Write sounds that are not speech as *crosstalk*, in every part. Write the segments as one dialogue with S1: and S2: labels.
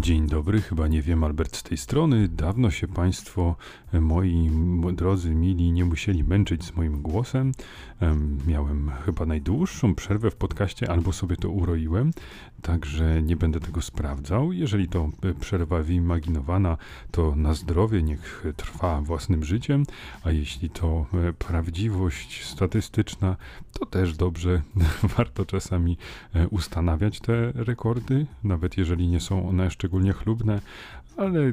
S1: Dzień dobry, chyba nie wiem, Albert z tej strony. Dawno się Państwo, e, moi drodzy, mili, nie musieli męczyć z moim głosem. Miałem chyba najdłuższą przerwę w podcaście, albo sobie to uroiłem, także nie będę tego sprawdzał. Jeżeli to e, przerwa wyimaginowana, to na zdrowie niech trwa własnym życiem, a jeśli to e, prawdziwość statystyczna, to też dobrze. *laughs* Warto czasami ustanawiać te rekordy, nawet jeżeli nie są one szczególnie chlubne, ale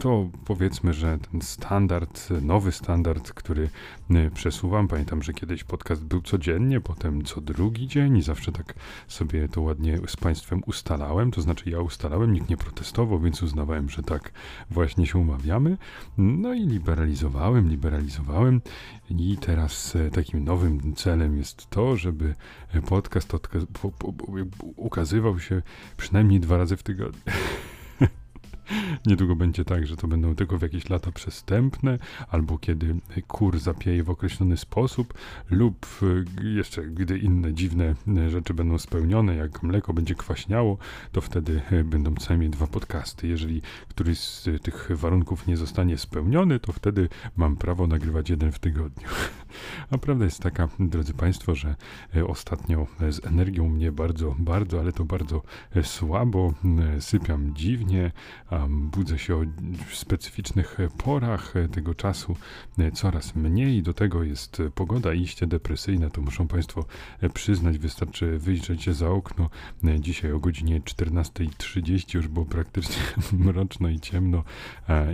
S1: to powiedzmy, że ten standard, nowy standard, który y, przesuwam, pamiętam, że kiedyś podcast był codziennie, potem co drugi dzień i zawsze tak sobie to ładnie z Państwem ustalałem, to znaczy ja ustalałem, nikt nie protestował, więc uznawałem, że tak właśnie się umawiamy. No i liberalizowałem, liberalizowałem i teraz e, takim nowym celem jest to, żeby podcast ukazywał się przynajmniej dwa razy w tygodniu. *laughs* Niedługo będzie tak, że to będą tylko w jakieś lata przestępne, albo kiedy kur zapieje w określony sposób, lub y, jeszcze gdy inne dziwne y, rzeczy będą spełnione, jak mleko będzie kwaśniało, to wtedy y, będą co najmniej dwa podcasty. Jeżeli któryś z tych warunków nie zostanie spełniony, to wtedy mam prawo nagrywać jeden w tygodniu. *laughs* A prawda jest taka, drodzy Państwo, że ostatnio z energią mnie bardzo, bardzo, ale to bardzo słabo, sypiam dziwnie, budzę się o specyficznych porach tego czasu coraz mniej. Do tego jest pogoda iście depresyjna, to muszą Państwo przyznać. Wystarczy wyjrzeć za okno. Dzisiaj o godzinie 14.30 już było praktycznie *laughs* mroczno i ciemno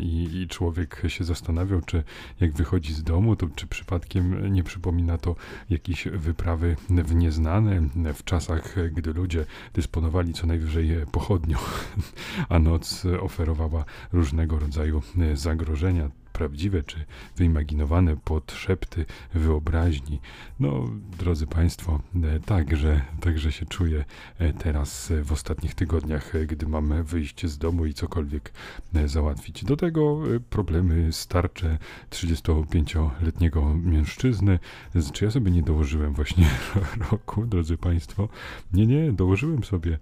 S1: i, i człowiek się zastanawiał, czy jak wychodzi z domu, to czy przypadkiem nie przypomina to jakieś wyprawy w nieznane w czasach, gdy ludzie dysponowali co najwyżej pochodnią, *laughs* a noc oferowała różnego rodzaju e, zagrożenia prawdziwe czy wyimaginowane podszepty wyobraźni. No, drodzy Państwo, e, także, także się czuję e, teraz w ostatnich tygodniach, gdy mamy wyjść z domu i cokolwiek załatwić. Do tego problemy starcze 35-letniego mężczyzny. Czy ja sobie nie dołożyłem właśnie *laughs* roku, drodzy Państwo? Nie, nie, dołożyłem sobie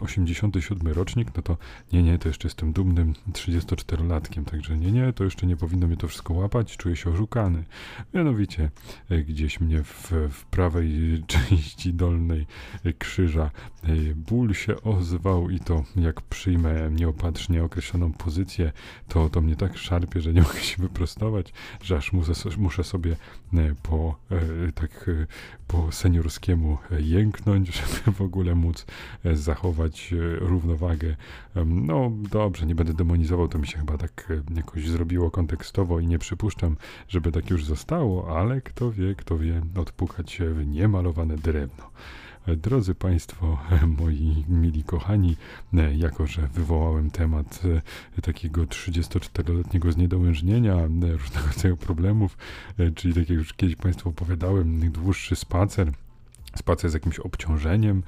S1: 87 rocznik, no to nie, nie, to jeszcze jestem dumnym 34-latkiem, także nie, nie, to jeszcze nie powinno mnie to wszystko łapać, czuję się oszukany. Mianowicie e, gdzieś mnie w, w prawej *laughs* części dolnej krzyża e, ból się ozwał i to jak przyjmę nieopatrznie określoną pozycję, to, to mnie tak szarpie, że nie *laughs* mogę się wyprostować, że aż muszę, muszę sobie e, po tak po seniorskiemu jęknąć, *laughs* żeby w ogóle móc zachować równowagę. No dobrze, nie będę demonizował, to mi się chyba tak jakoś zrobiło kontekstowo i nie przypuszczam, żeby tak już zostało, ale kto wie, kto wie, odpukać się w niemalowane drewno. Drodzy Państwo, *laughs* moi mili kochani, jako że wywołałem temat e, takiego 34-letniego zniedołężnienia, e, różnego rodzaju problemów, e, czyli tak jak już kiedyś Państwu opowiadałem, dłuższy spacer, spacer z jakimś obciążeniem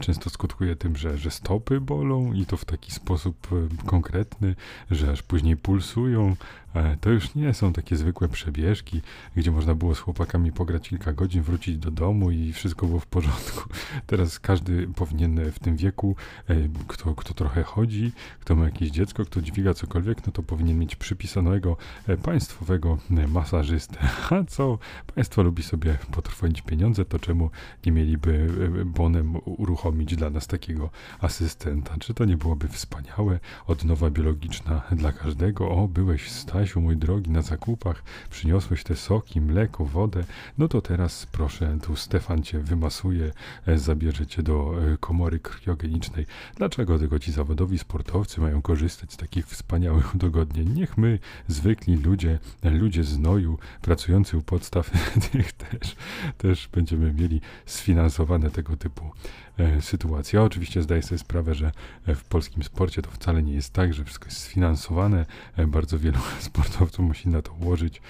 S1: często skutkuje tym, że, że stopy bolą i to w taki sposób konkretny, że aż później pulsują, E, to już nie są takie zwykłe przebieżki, gdzie można było z chłopakami pograć kilka godzin, wrócić do domu i wszystko było w porządku. *laughs* Teraz każdy powinien w tym wieku, e, kto, kto trochę chodzi, kto ma jakieś dziecko, kto dźwiga cokolwiek, no to powinien mieć przypisanego e, państwowego masażystę. *laughs* A co państwo lubi sobie potrwonić pieniądze, to czemu nie mieliby bonem uruchomić dla nas takiego asystenta? Czy to nie byłoby wspaniałe? Odnowa biologiczna dla każdego. O, byłeś stary Mój drogi, na zakupach przyniosłeś te soki, mleko, wodę, no to teraz proszę, tu Stefan cię wymasuje, e, zabierze cię do e, komory kriogenicznej. Dlaczego tylko ci zawodowi sportowcy mają korzystać z takich wspaniałych *laughs* udogodnień? Niech my, zwykli ludzie, e, ludzie z noju, pracujący u podstaw, *laughs* niech też, też będziemy mieli sfinansowane tego typu E, sytuacji. Ja oczywiście zdaję sobie sprawę, że e, w polskim sporcie to wcale nie jest tak, że wszystko jest sfinansowane. E, bardzo wielu *laughs* sportowców musi na to ułożyć.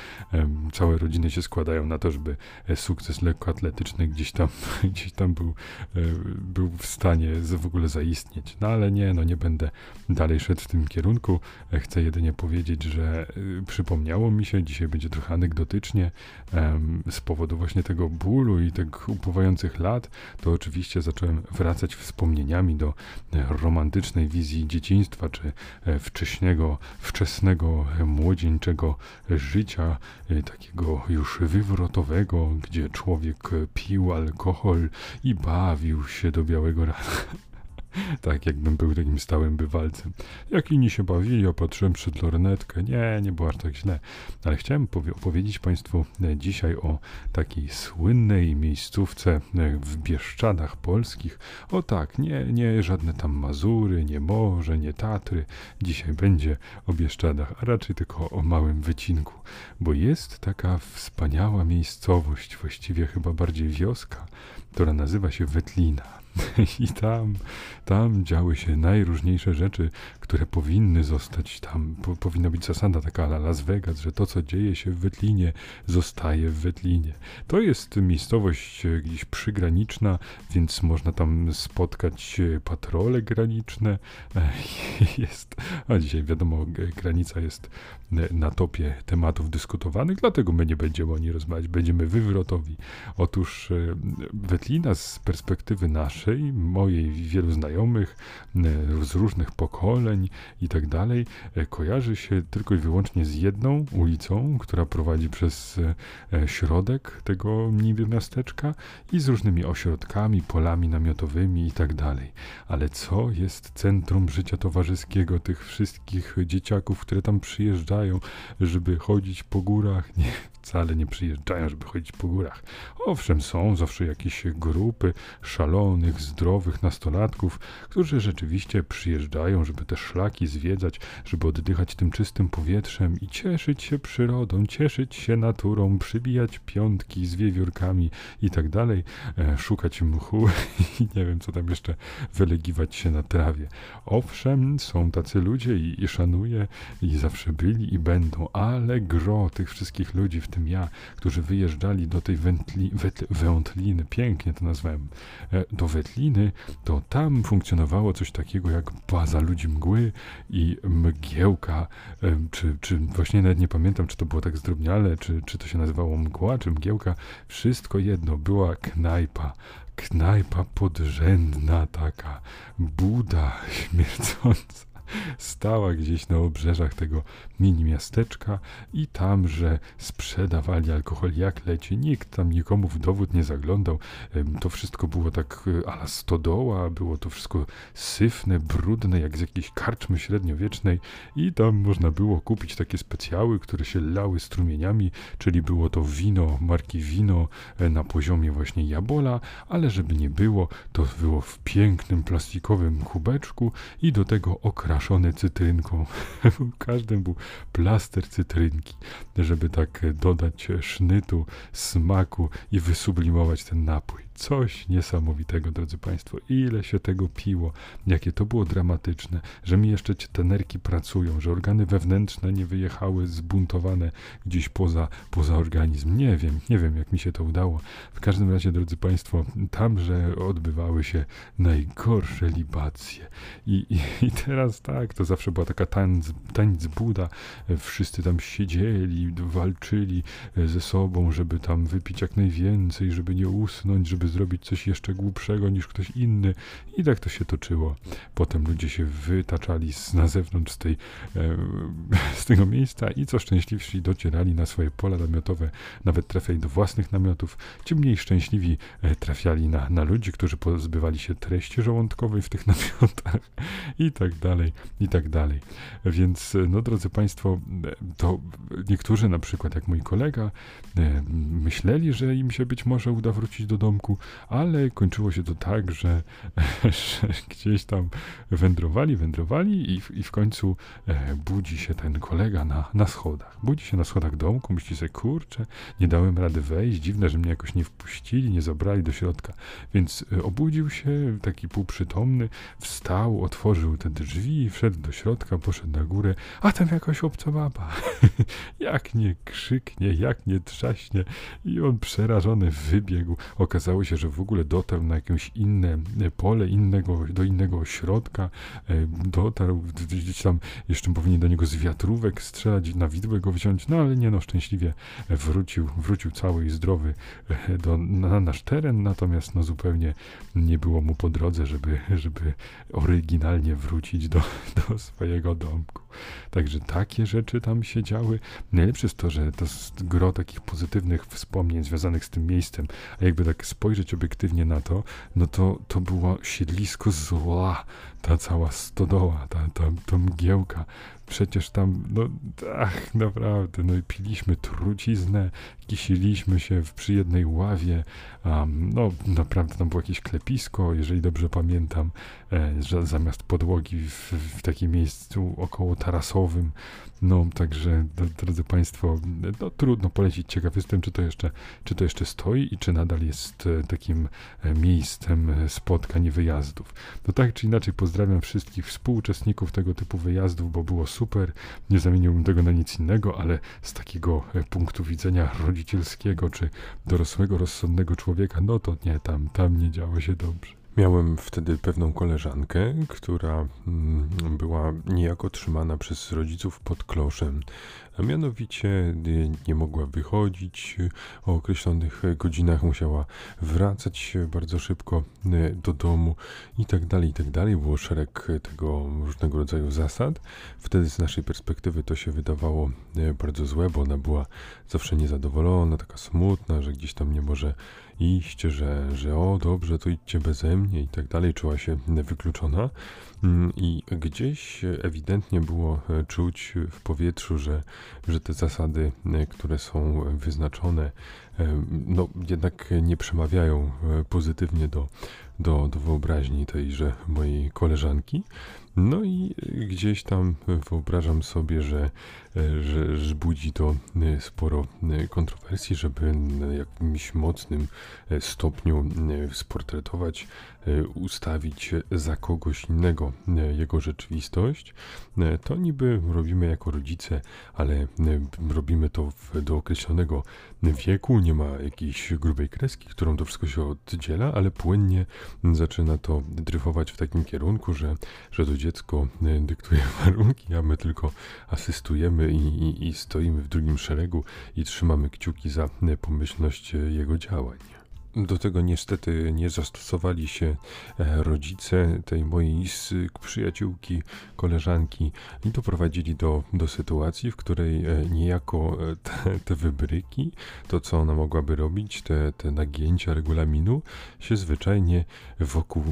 S1: Całe rodziny się składają na to, żeby sukces lekkoatletyczny gdzieś tam, *laughs* gdzieś tam był, był w stanie w ogóle zaistnieć. No ale nie, no nie będę dalej szedł w tym kierunku. Chcę jedynie powiedzieć, że przypomniało mi się, dzisiaj będzie trochę anegdotycznie, z powodu właśnie tego bólu i tych upływających lat, to oczywiście zacząłem wracać wspomnieniami do romantycznej wizji dzieciństwa, czy wcześnego, wczesnego, młodzieńczego życia, takiego już wywrotowego, gdzie człowiek pił alkohol i bawił się do białego rana. *laughs* tak, jakbym był takim stałym bywalcem. Jak inni się bawili, opatrzyłem przed lornetkę. Nie, nie było aż tak źle. Ale chciałem opowiedzieć Państwu e, dzisiaj o takiej słynnej miejscówce e, w Bieszczadach polskich. O tak, nie, nie żadne tam Mazury, nie Morze, nie Tatry. Dzisiaj będzie o Bieszczadach, a raczej tylko o małym wycinku. Bo jest taka wspaniała miejscowość, właściwie chyba bardziej wioska, która nazywa się Wetlina. *laughs* I tam, tam działy się najróżniejsze rzeczy, które powinny zostać tam. Po, powinna być zasada taka ala Las Vegas, że to, co dzieje się w Wetlinie, zostaje w Wetlinie. To jest miejscowość e, gdzieś przygraniczna, więc można tam spotkać e, patrole graniczne. E, *laughs* jest, a dzisiaj wiadomo, granica jest na topie tematów dyskutowanych, dlatego my nie będziemy o niej rozmawiać, będziemy wywrotowi. Otóż Wetlina z perspektywy naszej, mojej wielu znajomych e, z różnych pokoleń i tak dalej, e, kojarzy się tylko i wyłącznie z jedną ulicą, która prowadzi przez e, środek tego niby miasteczka i z różnymi ośrodkami, polami namiotowymi i tak dalej. Ale co jest centrum życia towarzyskiego tych wszystkich dzieciaków, które tam przyjeżdżają, żeby chodzić po górach? Nie, wcale nie przyjeżdżają, żeby chodzić po górach. Owszem, są zawsze jakieś grupy szalonych, zdrowych nastolatków, którzy rzeczywiście przyjeżdżają, żeby te szlaki zwiedzać, żeby oddychać tym czystym powietrzem i cieszyć się przyrodą, cieszyć się naturą, przybijać piątki z wiewiórkami i tak dalej, e, szukać mchu *laughs* i nie wiem, co tam jeszcze, wylegiwać się na trawie. Owszem, są tacy ludzie i, i szanuję i zawsze byli i będą, ale gro tych wszystkich ludzi w tym ja, którzy wyjeżdżali do tej wętli, wet, wętliny, pięknie to nazwałem, e, do Wetliny, to tam funkcjonowało coś takiego jak baza ludzi mgły i mgiełka, czy, czy właśnie nawet nie pamiętam, czy to było tak zdrobniale, czy, czy to się nazywało mgła, czy mgiełka, wszystko jedno, była knajpa, knajpa podrzędna taka, buda *laughs* śmiercąca stała gdzieś na obrzeżach tego mini miasteczka i tam, że sprzedawali alkohol jak leci. Nikt tam nikomu w dowód nie zaglądał. To wszystko było tak e, ala stodoła, było to wszystko syfne, brudne, jak z jakiejś karczmy średniowiecznej i tam można było kupić takie specjały, które się lały strumieniami, czyli było to wino, marki wino e, na poziomie właśnie jabola, ale żeby nie było, to było w pięknym plastikowym kubeczku i do tego okraszone cytrynką. *laughs* w każdym był plaster cytrynki, żeby tak dodać sznytu, smaku i wysublimować ten napój. Coś niesamowitego, drodzy Państwo. Ile się tego piło, jakie to było dramatyczne, że mi jeszcze te nerki pracują, że organy wewnętrzne nie wyjechały zbuntowane gdzieś poza, poza organizm. Nie wiem, nie wiem, jak mi się to udało. W każdym razie, drodzy Państwo, tamże odbywały się najgorsze libacje. I, i, i teraz tak, to zawsze była taka tańc, tańc Buda. Wszyscy tam siedzieli, walczyli ze sobą, żeby tam wypić jak najwięcej, żeby nie usnąć, żeby zrobić coś jeszcze głupszego niż ktoś inny. I tak to się toczyło. Potem ludzie się wytaczali z, na zewnątrz z, tej, *laughs* z tego miejsca i co szczęśliwsi docierali na swoje pola namiotowe, nawet trafiali do własnych namiotów. Ci mniej szczęśliwi e, trafiali na, na ludzi, którzy pozbywali się treści żołądkowej w tych *laughs* namiotach i tak dalej, i tak dalej. Więc, e, no drodzy Państwo, e, to niektórzy, na przykład jak mój kolega, myśleli, że im się być może uda wrócić do domku, ale kończyło się to tak, że, *laughs* że gdzieś tam wędrowali, wędrowali i, i w końcu e, budzi się ten kolega na, na schodach. Budzi się na schodach domku, myśli sobie, kurczę, nie dałem rady wejść, dziwne, że mnie jakoś nie wpuścili, nie zabrali do środka. Więc e, obudził się, taki półprzytomny, wstał, otworzył te drzwi, wszedł do środka, poszedł na górę, a tam jakaś obca baba. *laughs* jak nie krzyknie, jak nie trzaśnie i on przerażony wybiegł. Okazało
S2: się, że w ogóle dotarł na jakieś inne pole, innego, do innego ośrodka, dotarł gdzieś tam, jeszcze powinien do niego z wiatrówek strzelać, na widłę go wziąć, no ale nie no, szczęśliwie wrócił, wrócił cały i zdrowy do, na nasz teren, natomiast no zupełnie nie było mu po drodze, żeby, żeby oryginalnie wrócić do, *laughs* do swojego domku. Także takie rzeczy tam się działy. Najlepsze jest to, że to jest gro takich pozytywnych wspomnień związanych z tym miejscem, a jakby tak spojrzeć obiektywnie na to, no to to było siedlisko zła, ta cała stodoła, ta, ta, ta mgiełka, przecież tam, no ach, naprawdę, no i piliśmy truciznę, kisiliśmy się w, przy jednej ławie, um, no naprawdę tam było jakieś klepisko, jeżeli dobrze pamiętam, e, że zamiast podłogi w, w takim miejscu około tarasowym, no także, drodzy Państwo, no trudno polecić, ciekaw jestem, czy to jeszcze, czy to jeszcze stoi i czy nadal jest e, takim e, miejscem e, spotkań i wyjazdów. No tak czy inaczej pozdrawiam wszystkich współuczestników tego typu wyjazdów, bo było super, nie zamieniłbym tego na nic innego, ale z takiego punktu widzenia rodzicielskiego czy dorosłego, rozsądnego człowieka, no to nie, tam, tam nie działo się dobrze.
S1: Miałem wtedy pewną koleżankę, która mm, była niejako trzymana przez rodziców pod kloszem, a mianowicie nie mogła wychodzić o określonych godzinach, musiała wracać bardzo szybko y, do domu i tak dalej, i tak dalej. Było szereg tego różnego rodzaju zasad. Wtedy z naszej perspektywy to się wydawało y, bardzo złe, bo ona była zawsze niezadowolona, taka smutna, że gdzieś tam nie może iść, że, że o dobrze, to idźcie beze mnie i tak dalej, czuła się wykluczona mm, i gdzieś ewidentnie było e, czuć w powietrzu, że, że te zasady, e, które są wyznaczone, e, no jednak nie przemawiają pozytywnie do, do, do wyobraźni tejże mojej koleżanki. No i gdzieś tam wyobrażam sobie, że, że, że budzi to sporo kontrowersji, żeby na jakimś mocnym stopniu sportretować E, ustawić za kogoś innego e, jego rzeczywistość, e, to niby robimy jako rodzice, ale robimy to w, do określonego wieku, nie ma jakiejś grubej kreski, którą to wszystko się oddziela, ale płynnie zaczyna to dryfować w takim kierunku, że, że to dziecko dyktuje *laughs* warunki, a my tylko asystujemy i, i, i stoimy w drugim szeregu i trzymamy kciuki za pomyślność jego działań. Do tego niestety nie zastosowali się e, rodzice tej mojej przyjaciółki, koleżanki i doprowadzili do, do sytuacji, w której e, niejako e, te, te wybryki, to co ona mogłaby robić, te, te nagięcia regulaminu się zwyczajnie wokół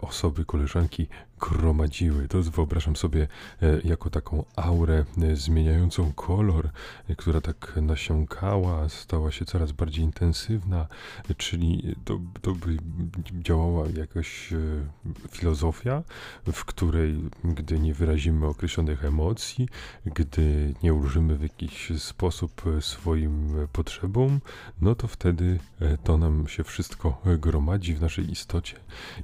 S1: osoby, koleżanki gromadziły. To wyobrażam sobie e, jako taką aurę e, zmieniającą kolor, e, która tak nasiąkała, stała się coraz bardziej intensywna, czyli to, to by działała jakaś filozofia, w której gdy nie wyrazimy określonych emocji, gdy nie ulżymy w jakiś sposób swoim potrzebom, no to wtedy to nam się wszystko gromadzi w naszej istocie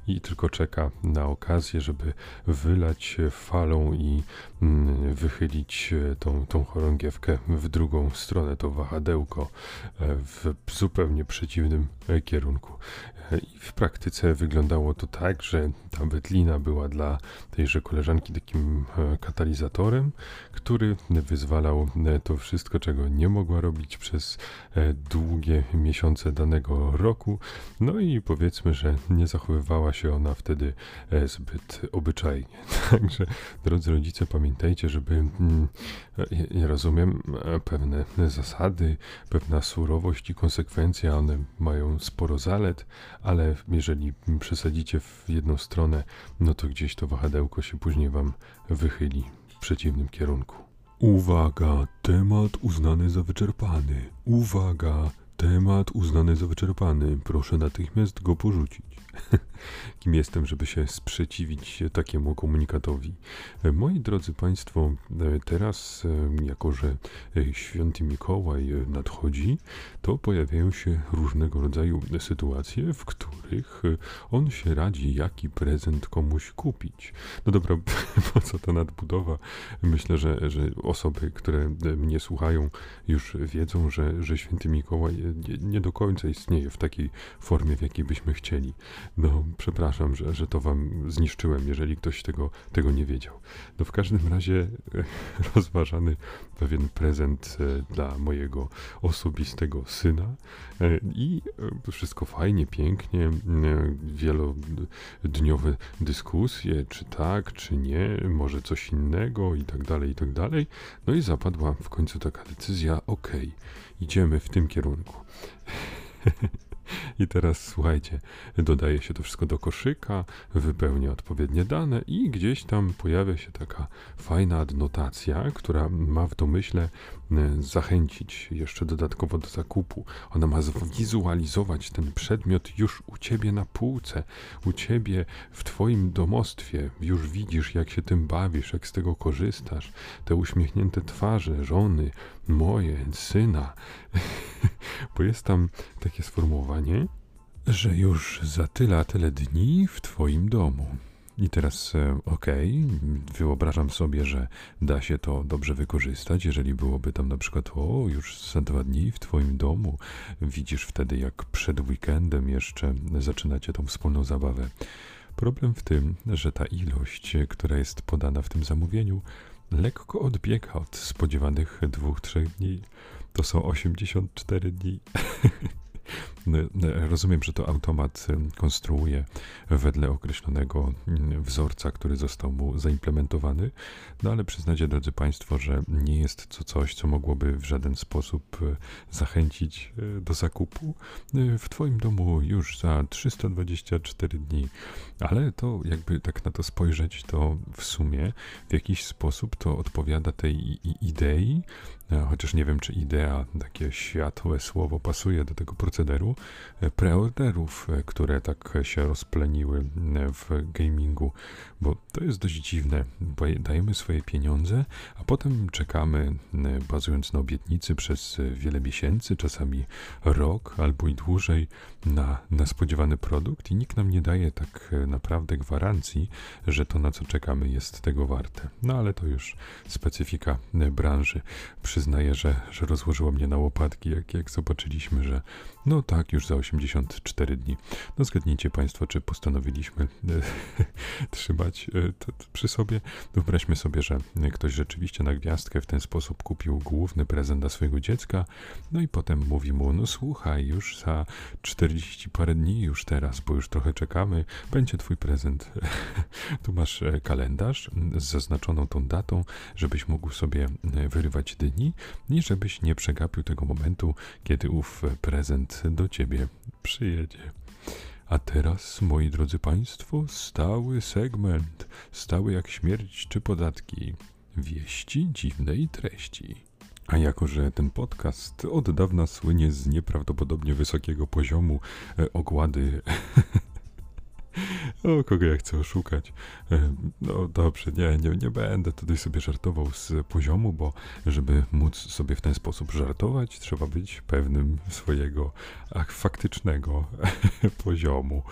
S1: i tylko czeka na okazję, żeby żeby wylać falą i mm, wychylić e, tą, tą chorągiewkę w drugą stronę, to wahadełko e, w zupełnie przeciwnym e, kierunku. I w praktyce wyglądało to tak, że ta wetlina była dla tejże koleżanki takim katalizatorem, który wyzwalał to wszystko, czego nie mogła robić przez długie miesiące danego roku. No i powiedzmy, że nie zachowywała się ona wtedy zbyt obyczajnie. *laughs* Także, drodzy rodzice, pamiętajcie, żeby, mm, ja rozumiem, e, pewne zasady, pewna surowość i konsekwencja, one mają sporo zalet, ale jeżeli przesadzicie w jedną stronę, no to gdzieś to wahadełko się później wam wychyli w przeciwnym kierunku. Uwaga, temat uznany za wyczerpany. Uwaga, temat uznany za wyczerpany. Proszę natychmiast go porzucić. *laughs* kim jestem, żeby się sprzeciwić takiemu komunikatowi. Moi drodzy Państwo, teraz, jako że święty Mikołaj nadchodzi, to pojawiają się różnego rodzaju sytuacje, w których on się radzi, jaki prezent komuś kupić. No dobra, *laughs* po co ta nadbudowa? Myślę, że, że osoby, które mnie słuchają, już wiedzą, że, że święty Mikołaj nie, do końca istnieje w takiej formie, w jakiej byśmy chcieli. No, przepraszam, że, że to wam zniszczyłem, jeżeli ktoś tego, tego nie wiedział. No, w każdym razie *laughs* rozważany pewien prezent dla mojego osobistego syna i wszystko fajnie, pięknie, wielodniowe dyskusje, czy tak, czy nie, może coś innego i tak dalej, i tak dalej. No i zapadła w końcu taka decyzja, okej, okay, idziemy w tym kierunku. *laughs* I teraz słuchajcie, dodaje się to wszystko do koszyka, wypełnia odpowiednie dane i gdzieś tam pojawia się taka fajna adnotacja, która ma w domyśle zachęcić jeszcze dodatkowo do zakupu. Ona ma zwizualizować ten przedmiot już u ciebie na półce, u ciebie w twoim domostwie. Już widzisz, jak się tym bawisz, jak z tego korzystasz. Te uśmiechnięte twarze żony, moje, syna. *laughs* Bo jest tam takie sformułowanie, że już za tyle, tyle dni w twoim domu. I teraz, e, okej, okay, wyobrażam sobie, że da się to dobrze wykorzystać, jeżeli byłoby tam na przykład, o, już za dwa dni w twoim domu. Widzisz wtedy, jak przed weekendem jeszcze zaczynacie tą wspólną zabawę. Problem w tym, że ta ilość, która jest podana w tym zamówieniu, lekko odbiega od spodziewanych dwóch, trzech dni. To są 84 dni. *laughs* No, no, rozumiem, że to automat konstruuje wedle określonego mm, wzorca, który został mu zaimplementowany, no ale przyznacie, drodzy Państwo, że nie jest to coś, co mogłoby w żaden sposób e, zachęcić e, do zakupu e, w Twoim domu już za 324 dni. Ale to, jakby tak na to spojrzeć, to w sumie w jakiś sposób to odpowiada tej idei, chociaż nie wiem, czy idea, takie światłe słowo pasuje do tego procederu, e, preorderów, e, które tak się rozpleniły e, w gamingu, bo to jest dość dziwne, bo dajemy swoje pieniądze, a potem czekamy, bazując na obietnicy, przez wiele miesięcy, czasami rok albo i dłużej, na, na spodziewany produkt i nikt nam nie daje tak naprawdę gwarancji, że to na co czekamy jest tego warte. No ale to już specyfika branży. Przyznaję, że, że rozłożyło mnie na łopatki, jak, jak zobaczyliśmy, że no tak, już za 84 dni. No zgadnijcie Państwo, czy postanowiliśmy *laughs* trzymać e, to, przy sobie. Wyobraźmy sobie, że ktoś rzeczywiście na gwiazdkę w ten sposób kupił główny prezent dla swojego dziecka, no i potem mówi mu, no słuchaj, już za 40 parę dni, już teraz, bo już trochę czekamy, będzie twój prezent. *laughs* tu masz e, kalendarz z zaznaczoną tą datą, żebyś mógł sobie e, wyrywać dni i żebyś nie przegapił tego momentu, kiedy ów prezent do ciebie przyjedzie. A teraz, moi drodzy Państwo, stały segment, stały jak śmierć czy podatki, wieści dziwnej treści. A jako, że ten podcast od dawna słynie z nieprawdopodobnie wysokiego poziomu e, ogłady *laughs* *laughs* O, kogo ja chcę oszukać? E, no dobrze, nie, nie, nie będę tutaj sobie żartował z poziomu, bo żeby móc sobie w ten sposób żartować, trzeba być pewnym swojego ach, faktycznego *laughs* poziomu.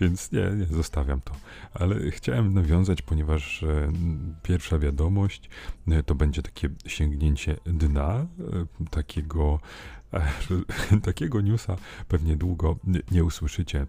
S1: Więc nie, nie, zostawiam to. Ale chciałem nawiązać, ponieważ e, pierwsza wiadomość e, to będzie takie sięgnięcie dna, takiego *laughs* takiego newsa pewnie długo nie usłyszycie e,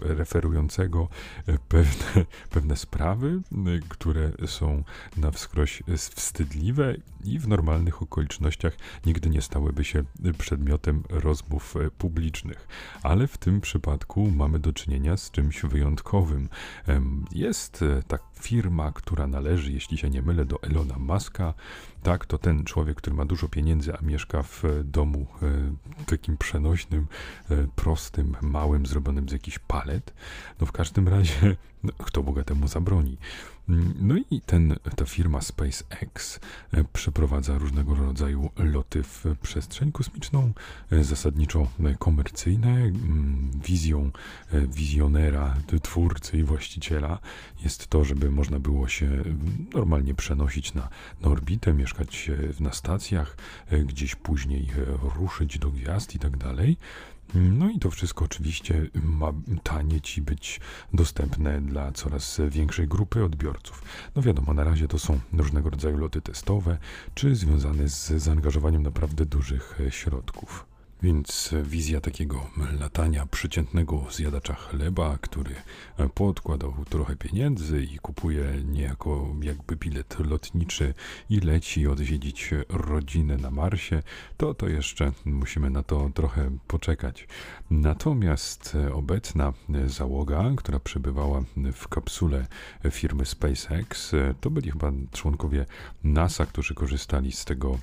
S1: referującego e, pewne, *laughs* pewne sprawy, e, które są na wskroś wstydliwe i w normalnych okolicznościach nigdy nie stałyby się przedmiotem rozmów publicznych. Ale w tym przypadku mamy do czynienia z czymś wyjątkowym. Jest ta firma, która należy, jeśli się nie mylę, do Elona Muska. Tak, to ten człowiek, który ma dużo pieniędzy, a mieszka w domu e, takim przenośnym, e, prostym, małym, zrobionym z jakichś palet. No w każdym razie, kto bogatemu zabroni? No i ten, ta firma SpaceX e, przeprowadza różnego rodzaju loty w przestrzeń kosmiczną, e, zasadniczo e, komercyjne. Wizją wizjonera, twórcy i właściciela jest to, żeby można było się normalnie przenosić na, na orbitę, mieszkać na stacjach, gdzieś później ruszyć do gwiazd i tak dalej. No i to wszystko oczywiście ma tanieć i być dostępne dla coraz większej grupy odbiorców. No wiadomo, na razie to są różnego rodzaju loty testowe, czy związane z zaangażowaniem naprawdę dużych środków. Więc wizja takiego latania przeciętnego zjadacza chleba, który podkładał trochę pieniędzy i kupuje niejako jakby bilet lotniczy i leci odwiedzić rodzinę na Marsie, to to jeszcze musimy na to trochę poczekać. Natomiast obecna załoga, która przebywała w kapsule firmy SpaceX, to byli chyba członkowie NASA, którzy korzystali z tego,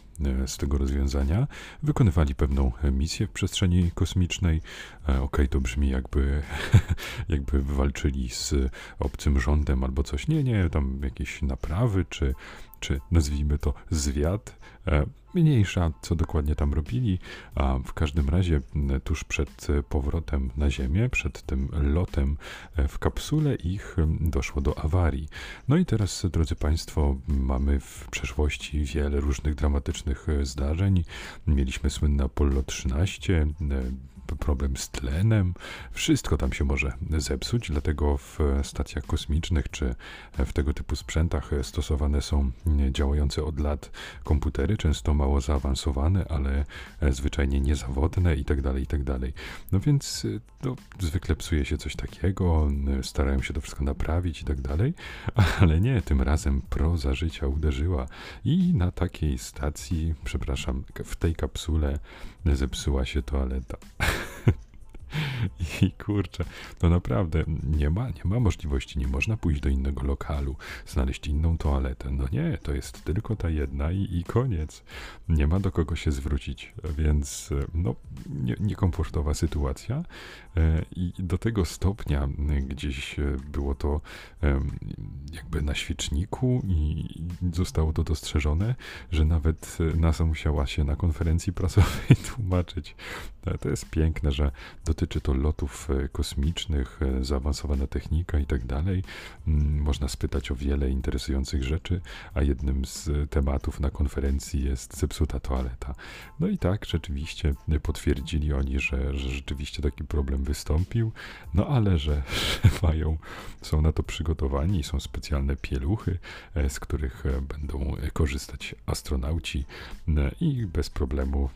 S1: z tego rozwiązania, wykonywali pewną misję w przestrzeni kosmicznej. Okej, okay, to brzmi jakby, *laughs* jakby walczyli z obcym rządem albo coś. Nie, nie, tam jakieś naprawy czy czy nazwijmy to zwiat, e, mniejsza, co dokładnie tam robili, a w każdym razie tuż przed powrotem na Ziemię, przed tym lotem e, w kapsule ich doszło do awarii. No i teraz, drodzy Państwo, mamy w przeszłości wiele różnych dramatycznych e, zdarzeń. Mieliśmy słynne Apollo 13, problem z tlenem, wszystko tam się może zepsuć, dlatego w stacjach kosmicznych czy w tego typu sprzętach stosowane są działające od lat komputery, często mało zaawansowane, ale zwyczajnie niezawodne itd., tak itd. Tak no więc no, zwykle psuje się coś takiego, starają się to wszystko naprawić i tak *laughs* ale nie, tym razem proza życia uderzyła i na takiej stacji, przepraszam, w tej kapsule zepsuła się toaleta. *laughs* *laughs* I kurczę, no naprawdę nie ma, nie ma możliwości, nie można pójść do innego lokalu, znaleźć inną toaletę. No nie, to jest tylko ta jedna i, i koniec. Nie ma do kogo się zwrócić, więc no nie, niekomfortowa sytuacja. E, I do tego stopnia gdzieś było to jakby na świeczniku i zostało to dostrzeżone, że nawet NASA musiała się na konferencji prasowej *laughs* tłumaczyć. To jest piękne, że dotyczy to lotów e, kosmicznych, e, zaawansowana technika i tak dalej. Mm, można spytać o wiele interesujących rzeczy, a jednym z tematów na konferencji jest zepsuta toaleta. No i tak, rzeczywiście potwierdzili oni, że, że rzeczywiście taki problem wystąpił, no ale że, mają, są na to przygotowani, są specjalne pieluchy, e, z których będą korzystać astronauci i bez problemu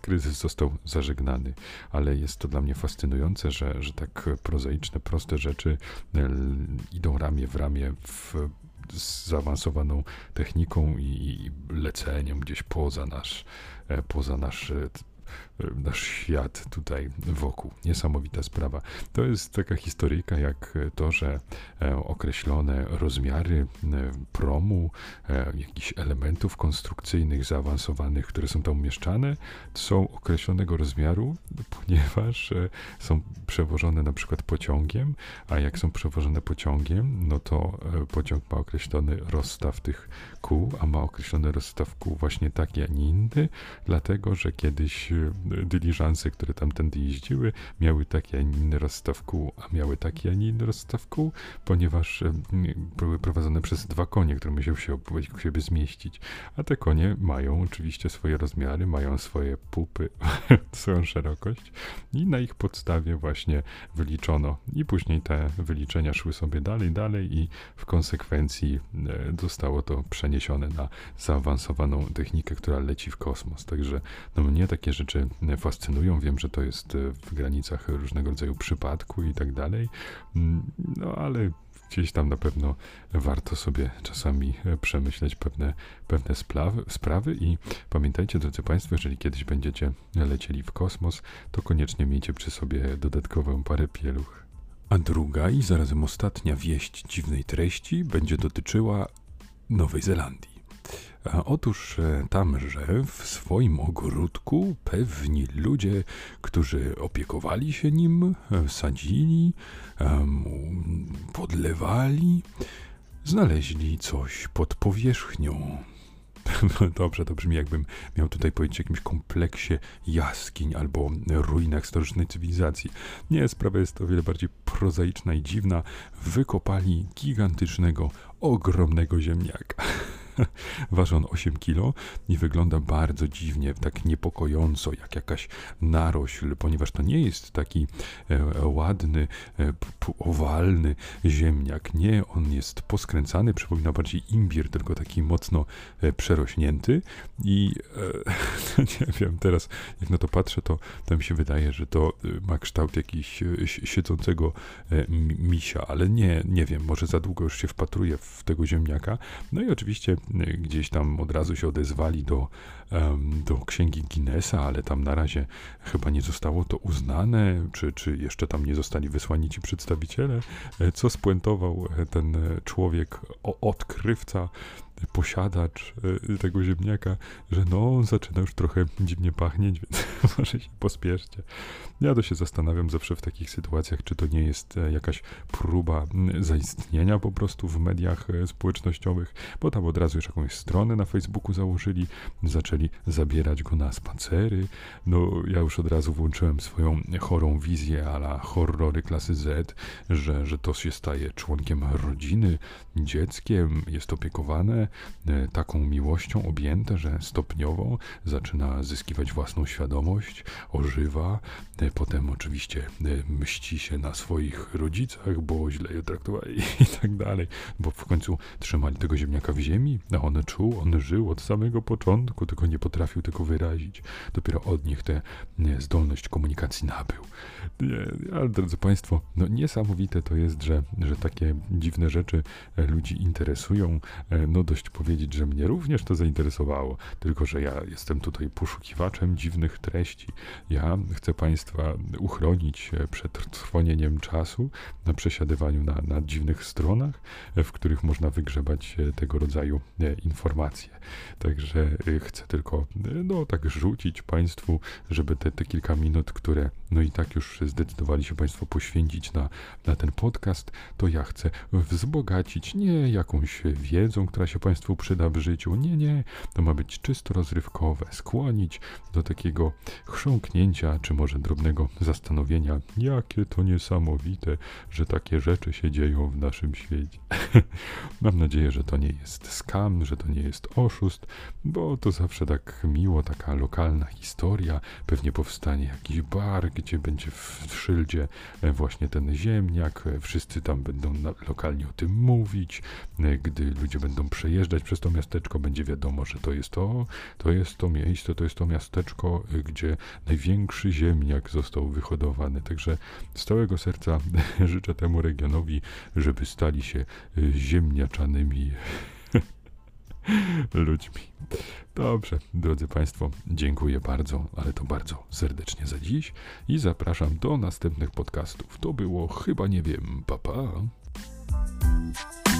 S1: kryzys został zażegnany, ale jest to dla mnie fascynujące, że, że tak prozaiczne, proste rzeczy e, idą ramię w ramię w z zaawansowaną techniką i leceniem gdzieś poza nasz, e, poza nasz e, nasz świat tutaj wokół. Niesamowita sprawa. To jest taka historyjka jak to, że e, określone rozmiary e, promu, e, jakichś elementów konstrukcyjnych zaawansowanych, które są tam umieszczane, są określonego rozmiaru, ponieważ są przewożone na przykład pociągiem, a jak są przewożone pociągiem, no to pociąg ma określony rozstaw tych kół, a ma określony rozstaw kół właśnie taki, a nie inny, dlatego, że kiedyś dyliżanse, które tamtędy jeździły, miały taki, a nie inny rozstaw kół, a miały taki, a nie inny rozstaw kół, ponieważ były prowadzone przez dwa konie, które musiały się w siebie zmieścić. A te konie mają oczywiście swoje rozmiary, mają swoje pupy, *laughs* swoją szerokość i na ich podstawie właśnie wyliczono. I później te wyliczenia szły sobie dalej, dalej i w konsekwencji e, zostało to przeniesione na zaawansowaną technikę, która leci w kosmos. Także no, mnie takie rzeczy fascynują. Wiem, że to jest e, w granicach różnego rodzaju przypadku i tak dalej. Mm, no ale gdzieś tam na pewno warto sobie czasami e, przemyśleć pewne, pewne sprawy i pamiętajcie, drodzy Państwo, jeżeli kiedyś będziecie lecieli w kosmos, to koniecznie miejcie przy sobie dodatkową parę pieluch. A druga i zarazem ostatnia wieść dziwnej treści będzie dotyczyła Nowej Zelandii. Otóż e, tamże w swoim ogródku pewni ludzie, którzy opiekowali się nim, e, sadzili, podlewali, znaleźli coś pod powierzchnią. *laughs* Dobrze, to brzmi jakbym miał tutaj powiedzieć o jakimś kompleksie jaskiń albo ruinach starożytnej cywilizacji. Nie, sprawa jest o wiele bardziej prozaiczna i dziwna. Wykopali gigantycznego, ogromnego ziemniaka. *laughs* *laughs* Waży on 8 kg i wygląda bardzo dziwnie, tak niepokojąco, jak jakaś narośl, ponieważ to nie jest taki e, ładny, e, owalny ziemniak. Nie, on jest poskręcany, przypomina bardziej imbir, tylko taki mocno e, przerośnięty i e, *laughs* nie wiem, teraz jak na to patrzę, to, to mi się wydaje, że to ma kształt jakiś siedzącego misia, ale nie, nie wiem, może za długo już się wpatruję w tego ziemniaka. No i oczywiście gdzieś tam od razu się odezwali do, do księgi Guinnessa, ale tam na razie chyba nie zostało to uznane, czy, czy jeszcze tam nie zostali wysłani ci przedstawiciele, co spuentował ten człowiek, odkrywca posiadacz y, tego ziemniaka, że no, zaczyna już trochę dziwnie pachnieć, *laughs* więc może się pospieszcie. Ja to się zastanawiam zawsze w takich sytuacjach, czy to nie jest e, jakaś próba zaistnienia po prostu w mediach e, społecznościowych, bo tam od razu już jakąś stronę na Facebooku założyli, zaczęli zabierać go na spacery. No, ja już od razu włączyłem swoją chorą wizję ala horrory klasy Z, że, że to się staje członkiem rodziny, dzieckiem, jest opiekowane, taką miłością objęte, że stopniowo zaczyna zyskiwać własną świadomość, ożywa, e, potem oczywiście e, mści się na swoich rodzicach, bo źle je traktowali *laughs* i tak dalej, bo w końcu trzymali tego ziemniaka w ziemi, a on czuł, on żył od samego początku, tylko nie potrafił tego wyrazić. Dopiero od nich tę zdolność komunikacji nabył. Nie, ale drodzy Państwo, no niesamowite to jest, że, że takie dziwne rzeczy ludzi interesują. No dość powiedzieć, że mnie również to zainteresowało, tylko że ja jestem tutaj poszukiwaczem dziwnych treści. Ja chcę Państwa uchronić przed trwonieniem czasu na przesiadywaniu na, na dziwnych stronach, w których można wygrzebać tego rodzaju e, informacje. Także e, chcę tylko e, no tak rzucić Państwu, żeby te, te kilka minut, które no i tak już zdecydowali się Państwo poświęcić na, na ten podcast, to ja chcę wzbogacić nie jakąś wiedzą, która się Państwu przyda w życiu. Nie, nie, to ma być czysto rozrywkowe, skłonić do takiego chrząknięcia, czy może drobnego zastanowienia, jakie to niesamowite, że takie rzeczy się dzieją w naszym świecie. *laughs* Mam nadzieję, że to nie jest skam, że to nie jest oszust, bo to zawsze tak miło, taka lokalna historia. Pewnie powstanie jakiś bar, gdzie będzie w szyldzie e, właśnie ten ziemniak, e, wszyscy tam będą lokalnie o tym mówić, e, gdy ludzie będą przejeżdżać przez to miasteczko, będzie wiadomo, że to jest to, to jest to miejsce, to jest to miasteczko, gdzie największy ziemniak został wyhodowany. Także z całego serca *laughs* życzę temu regionowi, żeby stali się ziemniaczanymi *laughs* ludźmi. Dobrze, drodzy Państwo, dziękuję bardzo, ale to bardzo serdecznie za dziś i zapraszam do następnych podcastów. To było chyba nie wiem, papa. Pa.